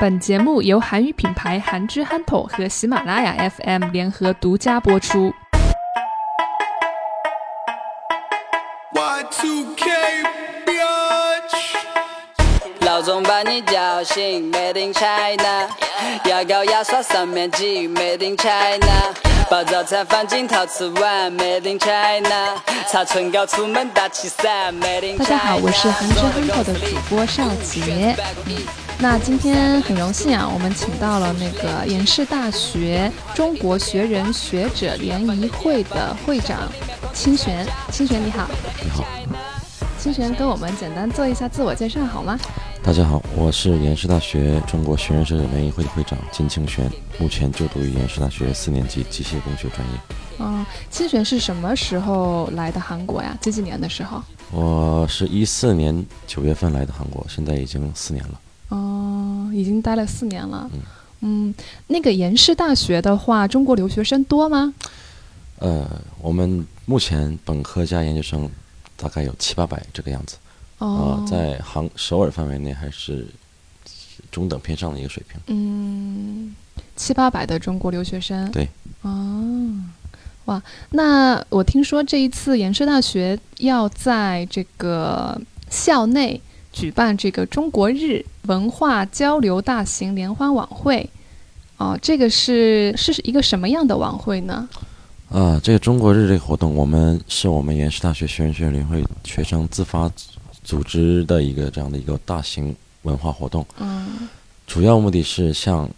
本节目由韩语品牌韩之憨头和喜马拉雅 FM 联合独家播出。Y2K bitch。闹钟把你叫醒，Made in China，牙膏牙刷上面挤，Made in China，把早餐放进陶瓷碗，Made in China，擦唇膏出门打气伞，Made in China。大家好，我是韩之憨头的主播邵杰。那今天很荣幸啊，我们请到了那个延世大学中国学人学者联谊会的会长清玄。清玄你好，你好，清玄跟我们简单做一下自我介绍好吗？大家好，我是延世大学中国学人社联谊会的会长金清玄，目前就读于延世大学四年级机械工学专业。嗯，清玄是什么时候来的韩国呀？几几年的时候？我是一四年九月份来的韩国，现在已经四年了。哦，已经待了四年了。嗯，那个延世大学的话，中国留学生多吗？呃，我们目前本科加研究生大概有七八百这个样子。哦呃，，在杭首尔范围内还是中等偏上的一个水平。嗯，七八百的中国留学生。对。哦，哇，那我听说这一次延世大学要在这个校内举办这个中国日文化交流大型联欢晚会。哦，这个是是一个什么样的晚会呢？啊，这个中国日这个活动，我们是我们延世大学学生学联会学生自发组织的一个这样的一个大型文化活动。嗯主要目的是向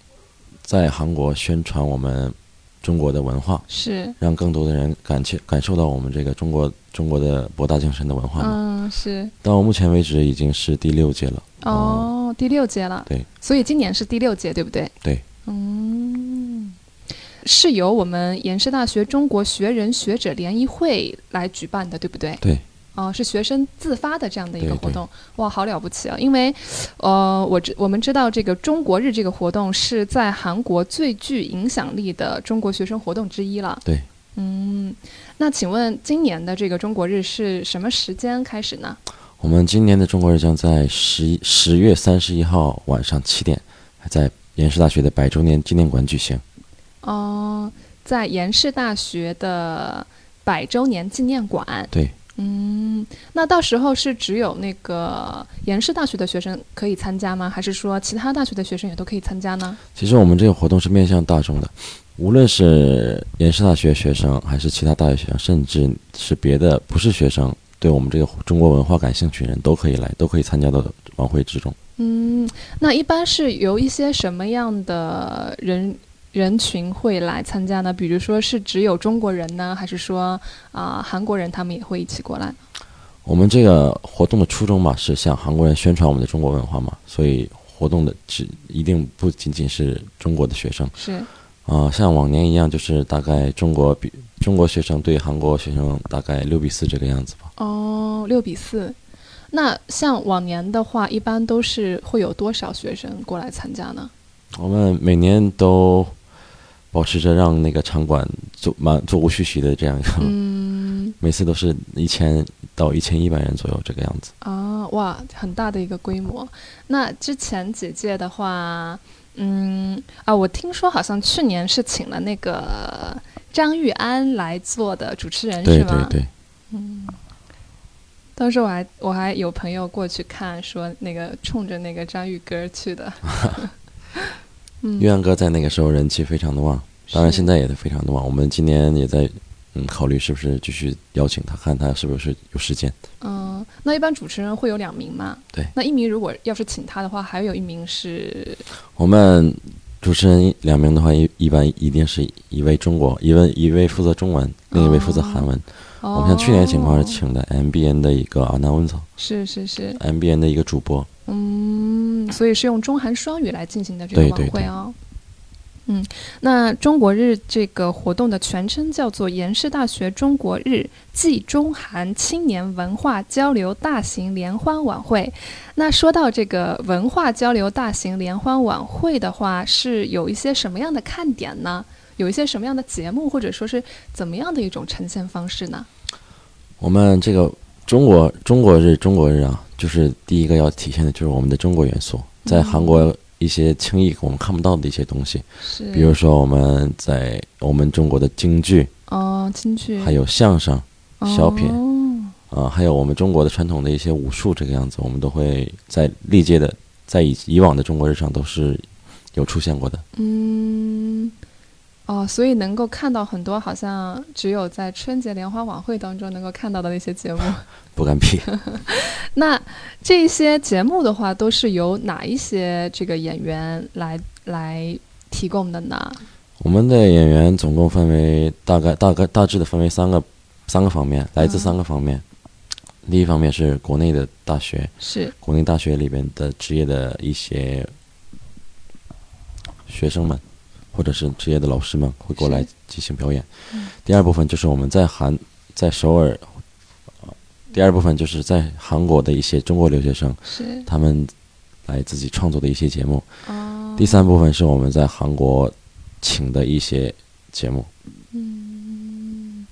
在韩国宣传我们中国的文化，是，让更多的人感切感受到我们这个中国中国的博大精深的文化嘛。嗯是。到目前为止已经是第六届了。哦，第六届了。对，所以今年是第六届，对不对？对。嗯，是由我们延世大学中国学人学者联谊会来举办的，对不对？对。哦，是学生自发的这样的一个活动，哇，好了不起啊！因为，呃，我知我们知道这个中国日这个活动是在韩国最具影响力的中国学生活动之一了。对。嗯，那请问今年的这个中国日是什么时间开始呢？我们今年的中国日将在十一十月三十一号晚上七点，还在延世大学的百周年纪念馆举行。哦、在延世大学的百周年纪念馆。对。嗯，那到时候是只有那个延世大学的学生可以参加吗？还是说其他大学的学生也都可以参加呢？其实我们这个活动是面向大众的，无论是延世大学学生，还是其他大学学生，甚至是别的不是学生，对我们这个中国文化感兴趣的人都可以来，都可以参加到晚会之中。嗯，那一般是由一些什么样的人人群会来参加呢？比如说是只有中国人呢，还是说啊、韩国人他们也会一起过来？我们这个活动的初衷嘛，是向韩国人宣传我们的中国文化嘛，所以活动的只一定不仅仅是中国的学生是，啊、像往年一样，就是大概中国比中国学生对韩国学生大概六比四这个样子吧。哦，六比四。那像往年的话，一般都是会有多少学生过来参加呢？我们每年都保持着让那个场馆座满座无虚席的这样一个，嗯，每次都是一千到一千一百人左右这个样子。啊，哇，很大的一个规模。那之前几届的话，嗯啊，我听说好像去年是请了那个张玉安来做的主持人，对是吗？对对，当时我还我还有朋友过去看，说那个冲着那个张玉哥去的。嗯，岳阳哥在那个时候人气非常的旺，当然现在也是非常的旺。我们今年也在嗯考虑是不是继续邀请他，看他是不是有时间。嗯，那一般主持人会有两名嘛？对。那一名如果要是请他的话，还有一名是我们主持人两名的话，一一般一定是一位中国，一位一位负责中文，另一位负责韩文。哦，我们像去年的情况是请的 MBN 的一个阿纳温草是是是，，MBN 的一个主播。嗯，所以是用中韩双语来进行的这个晚对对对会哦。嗯，那中国日这个活动的全称叫做延世大学中国日暨中韩青年文化交流大型联欢晚会。那说到这个文化交流大型联欢晚会的话，是有一些什么样的看点呢？有一些什么样的节目，或者说是怎么样的一种呈现方式呢？我们这个中国中国日中国日啊，就是第一个要体现的就是我们的中国元素。在韩国一些轻易我们看不到的一些东西，是，比如说我们在我们中国的京剧，哦，京剧，还有相声、小品，哦啊、还有我们中国的传统的一些武术，这个样子，我们都会在历届的，在以以往的中国日常都是有出现过的。嗯，哦，所以能够看到很多好像只有在春节联欢晚会当中能够看到的那些节目。不敢比，那这些节目的话，都是由哪一些这个演员来来提供的呢？我们的演员总共分为大概大概大致的分为三个三个方面，来自嗯三个方面。第一方面是国内的大学，是，国内大学里边的职业的一些学生们，或者是职业的老师们会过来进行表演。嗯第二部分就是我们在韩在首尔，呃第二部分就是在韩国的一些中国留学生，是，他们来自己创作的一些节目。哦，第三部分是我们在韩国请的一些节目。嗯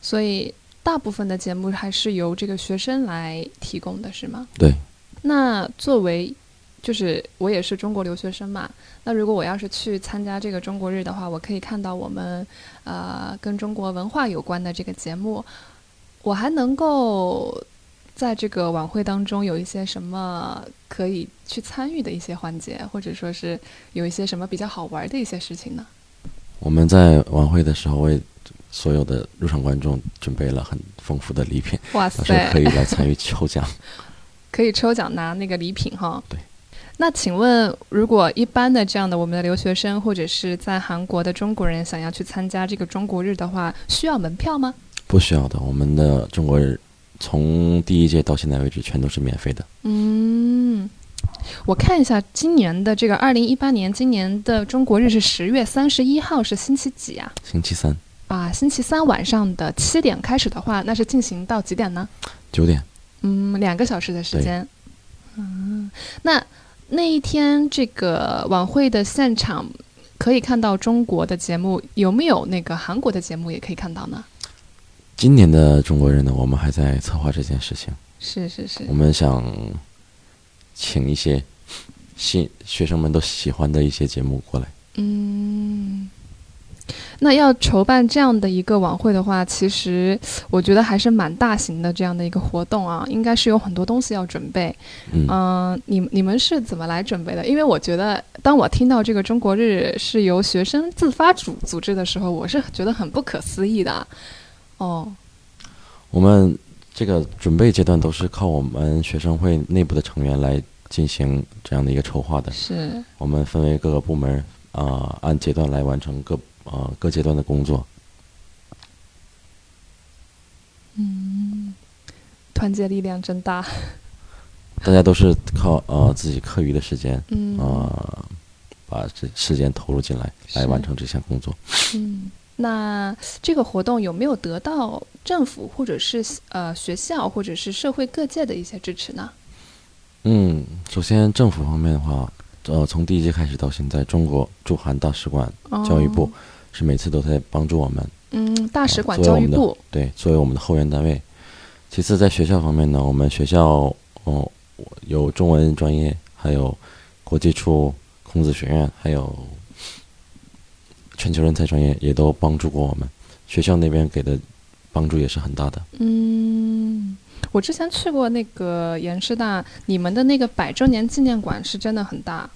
所以大部分的节目还是由这个学生来提供的，是吗？对，那作为，就是我也是中国留学生嘛，那如果我要是去参加这个中国日的话，我可以看到我们呃跟中国文化有关的这个节目，我还能够在这个晚会当中有一些什么可以去参与的一些环节，或者说是有一些什么比较好玩的一些事情呢？我们在晚会的时候为所有的入场观众准备了很丰富的礼品，哇到时候塞，可以来参与抽奖。可以抽奖拿那个礼品哈。对。那请问，如果一般的这样的我们的留学生或者是在韩国的中国人想要去参加这个中国日的话，需要门票吗？不需要的，我们的中国日从第一届到现在为止全都是免费的。嗯，我看一下今年的这个二零一八年，今年的中国日是十月三十一号，是星期几啊？星期三啊，星期三晚上的七点开始的话，那是进行到几点呢？九点，嗯，两个小时的时间。嗯，那那一天这个晚会的现场可以看到中国的节目，有没有那个韩国的节目也可以看到呢？今年的中国人呢，我们还在策划这件事情。是是是我，们想请一些新学生们都喜欢的一些节目过来。嗯。那要筹办这样的一个晚会的话，其实我觉得还是蛮大型的这样的一个活动啊，应该是有很多东西要准备。嗯，嗯，你你们是怎么来准备的？因为我觉得，当我听到这个中国日是由学生自发组组织的时候，我是觉得很不可思议的。哦，我们这个准备阶段都是靠我们学生会内部的成员来进行这样的一个筹划的。是，我们分为各个部门啊、按阶段来完成各啊、各阶段的工作。嗯团结力量真大。大家都是靠呃自己课余的时间嗯啊、把这时间投入进来，来完成这项工作。嗯，那这个活动有没有得到政府或者是呃学校或者是社会各界的一些支持呢？嗯，首先政府方面的话，呃，从第一届开始到现在，中国驻韩大使馆、教育部哦是每次都在帮助我们，嗯，大使馆作为我们的教育部对，作为我们的后援单位。其次，在学校方面呢，我们学校哦有中文专业，还有国际处、孔子学院，还有全球人才专业，也都帮助过我们。学校那边给的帮助也是很大的。嗯，我之前去过那个延师大，你们的那个百周年纪念馆是真的很大，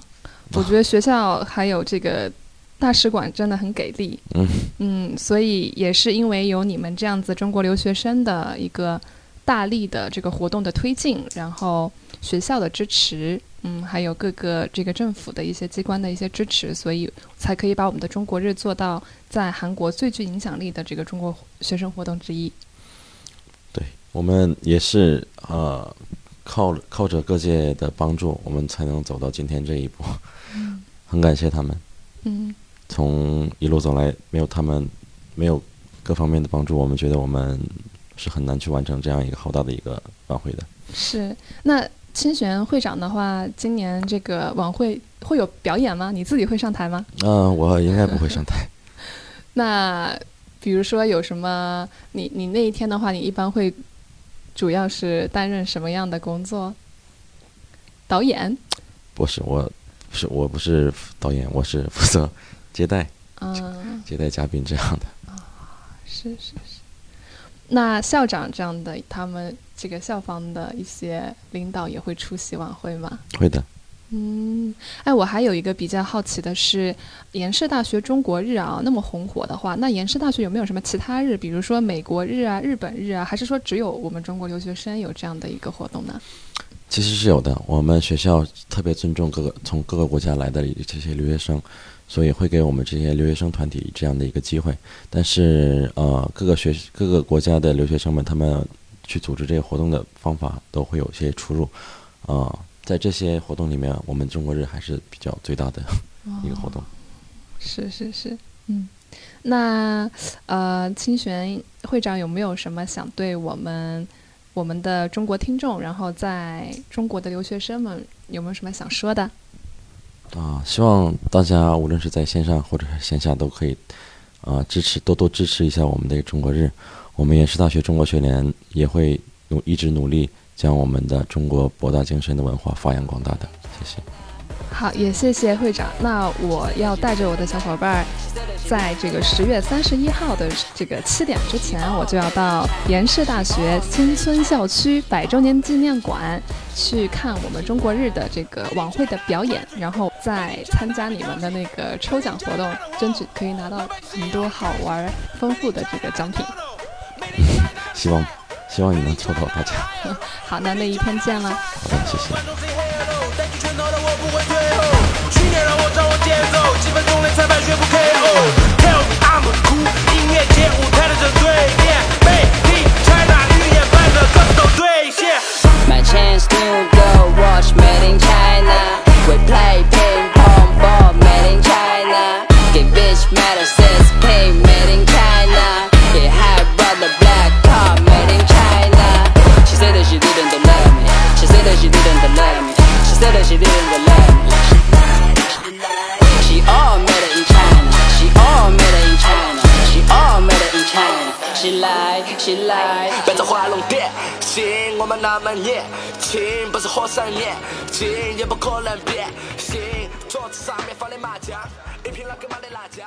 我觉得学校还有这个大使馆真的很给力。嗯嗯，所以也是因为有你们这样子中国留学生的一个大力的这个活动的推进，然后学校的支持，嗯，还有各个这个政府的一些机关的一些支持，所以才可以把我们的中国日做到在韩国最具影响力的这个中国学生活动之一。我们也是呃，靠靠着各界的帮助，我们才能走到今天这一步。嗯很感谢他们，嗯从一路走来，没有他们，没有各方面的帮助，我们觉得我们是很难去完成这样一个浩大的一个晚会的。是，那清玄会长的话，今年这个晚会会有表演吗？你自己会上台吗？嗯、我应该不会上台。那比如说有什么，你你那一天的话，你一般会主要是担任什么样的工作？导演？不是我，不是我不是导演，我是负责接待嗯，接待嘉宾这样的。是是是。那校长这样的，他们这个校方的一些领导也会出席晚会吗？会的，嗯，哎，我还有一个比较好奇的是，延世大学中国日啊，那么红火的话，那延世大学有没有什么其他日，比如说美国日啊、日本日啊，还是说只有我们中国留学生有这样的一个活动呢？其实是有的。我们学校特别尊重各个从各个国家来的这些留学生，所以会给我们这些留学生团体这样的一个机会。但是呃，各个学各个国家的留学生们，他们去组织这些活动的方法都会有些出入。啊、在这些活动里面，我们中国日还是比较最大的一个活动。是是是，嗯，那呃，清玄会长有没有什么想对我们我们的中国听众，然后在中国的留学生们有没有什么想说的？啊，希望大家无论是在线上或者是线下都可以，啊，支持多多支持一下我们的中国日。我们延世大学中国学联也会努一直努力将我们的中国博大精深的文化发扬光大的。谢谢。好，也谢谢会长。那我要带着我的小伙伴儿，在这个十月三十一号的这个七点之前，我就要到延世大学新村校区百周年纪念馆去看我们中国日的这个晚会的表演，然后再参加你们的那个抽奖活动，争取可以拿到很多好玩丰富的这个奖品。希望希望你能抽到大家。好，的那一天见了。好的，谢谢。Lied, she lied. 别再画龙点睛，我们那么年轻，不是火山岩金，也不可能变心。桌子上面放的麻将，一瓶老干妈的辣酱，